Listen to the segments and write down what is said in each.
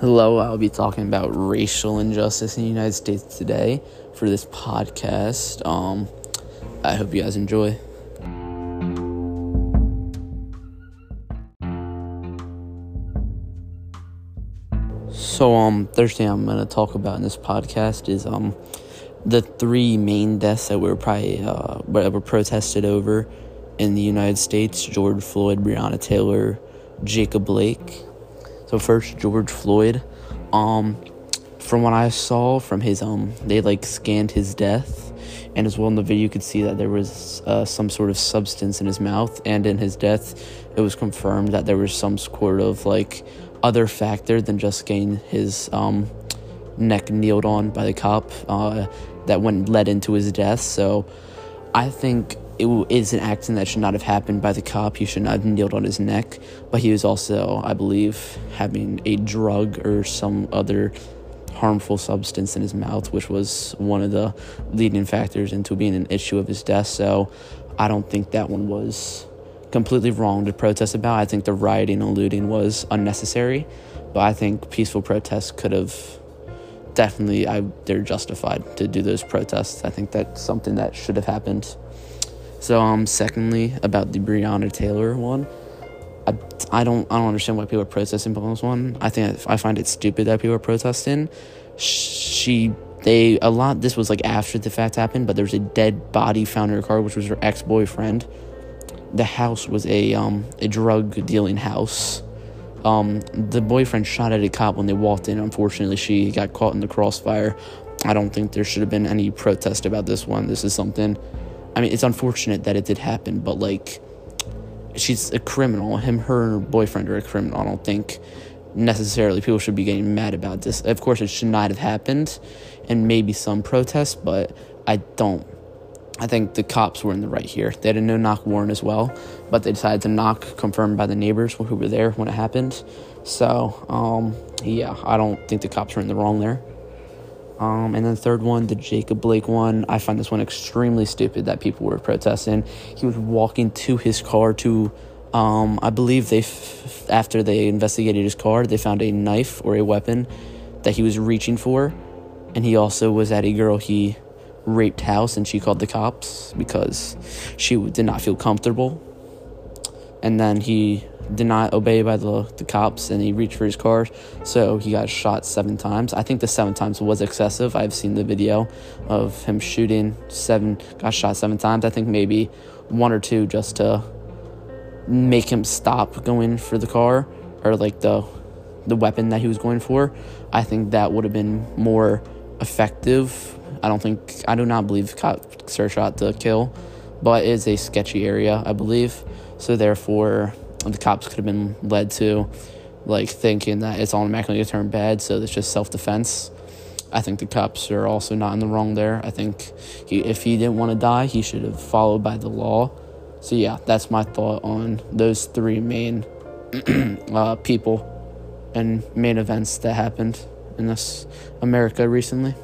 Hello, I'll be talking about racial injustice in the United States today for this podcast. Um, I hope you guys enjoy. So, um, Thursday I'm gonna talk about in this podcast is um the three main deaths that were probably uh that were protested over in the United States: George Floyd, Breonna Taylor, Jacob Blake. So first, George Floyd. Um, from what I saw from his um, they like scanned his death, and as well in the video you could see that there was uh, some sort of substance in his mouth, and in his death, it was confirmed that there was some sort of like other factor than just getting his um neck kneeled on by the cop uh, that went led into his death. So I think it is an accident that should not have happened by the cop. He should not have kneeled on his neck, but he was also, I believe, having a drug or some other harmful substance in his mouth, which was one of the leading factors into being an issue of his death. So I don't think that one was completely wrong to protest about. I think the rioting and looting was unnecessary, but I think peaceful protests could have definitely I they're justified to do those protests. I think that's something that should have happened. So um secondly about the Breonna Taylor one, I, I don't I don't understand why people are protesting about this one. I think I find it stupid that people are protesting. She they a lot this was like after the fact happened, but there was a dead body found in her car which was her ex-boyfriend. The house was a um a drug dealing house. Um, the boyfriend shot at a cop when they walked in. Unfortunately, she got caught in the crossfire. I don't think there should have been any protest about this one. This is something I mean, it's unfortunate that it did happen, but like, she's a criminal. Him, her, and her boyfriend are a criminal. I don't think necessarily people should be getting mad about this. Of course, it should not have happened, and maybe some protests, but I don't. I think the cops were in the right here. They had a no knock warrant as well, but they decided to knock, confirmed by the neighbors who were there when it happened. So, um, yeah, I don't think the cops were in the wrong there. Um, and then the third one, the Jacob Blake one, I find this one extremely stupid that people were protesting. He was walking to his car to, um, I believe they, f- after they investigated his car, they found a knife or a weapon that he was reaching for. And he also was at a girl he raped house and she called the cops because she did not feel comfortable. And then he did not obey by the, the cops and he reached for his car. So he got shot seven times. I think the seven times was excessive. I've seen the video of him shooting seven got shot seven times. I think maybe one or two just to make him stop going for the car or like the the weapon that he was going for. I think that would have been more effective. I don't think i do not believe cops are shot to kill but it is a sketchy area i believe. So therefore the cops could have been led to like thinking that it's automatically going to turn bad, so it's just self defense. I think the cops are also not in the wrong there. I think he, if he didn't want to die, he should have followed by the law. So yeah, that's my thought on those three main uh, people and main events that happened in this America recently.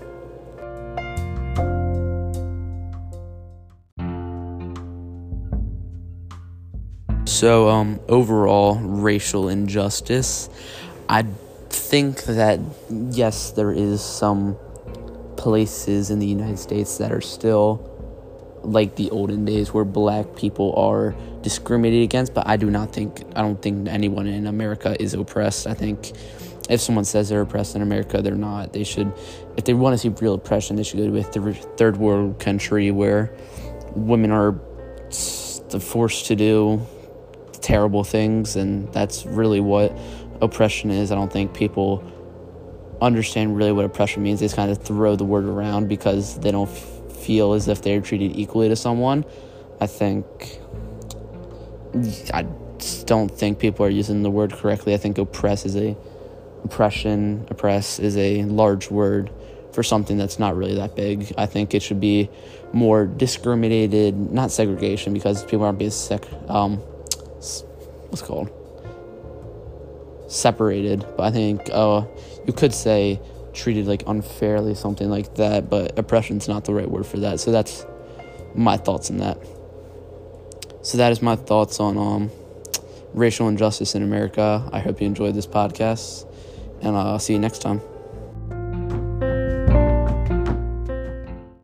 So, um, overall, racial injustice. I think that, yes, there is some places in the United States that are still like the olden days where black people are discriminated against, but I do not think, I don't think anyone in America is oppressed. I think if someone says they're oppressed in America, they're not. They should, if they want to see real oppression, they should go to a third world country where women are forced to do terrible things, and that's really what oppression is. I don't think people understand really what oppression means. They just kind of throw the word around because they don't f- feel as if they're treated equally to someone. I think I don't think people are using the word correctly. I think oppress is a oppression, oppress is a large word for something that's not really that big. I think it should be more discriminated, not segregation, because people aren't being sec- um, what's called separated. But I think uh, you could say treated like unfairly, something like that. But oppression's not the right word for that. So that's my thoughts on that. So that is my thoughts on um, racial injustice in America. I hope you enjoyed this podcast, and I'll see you next time.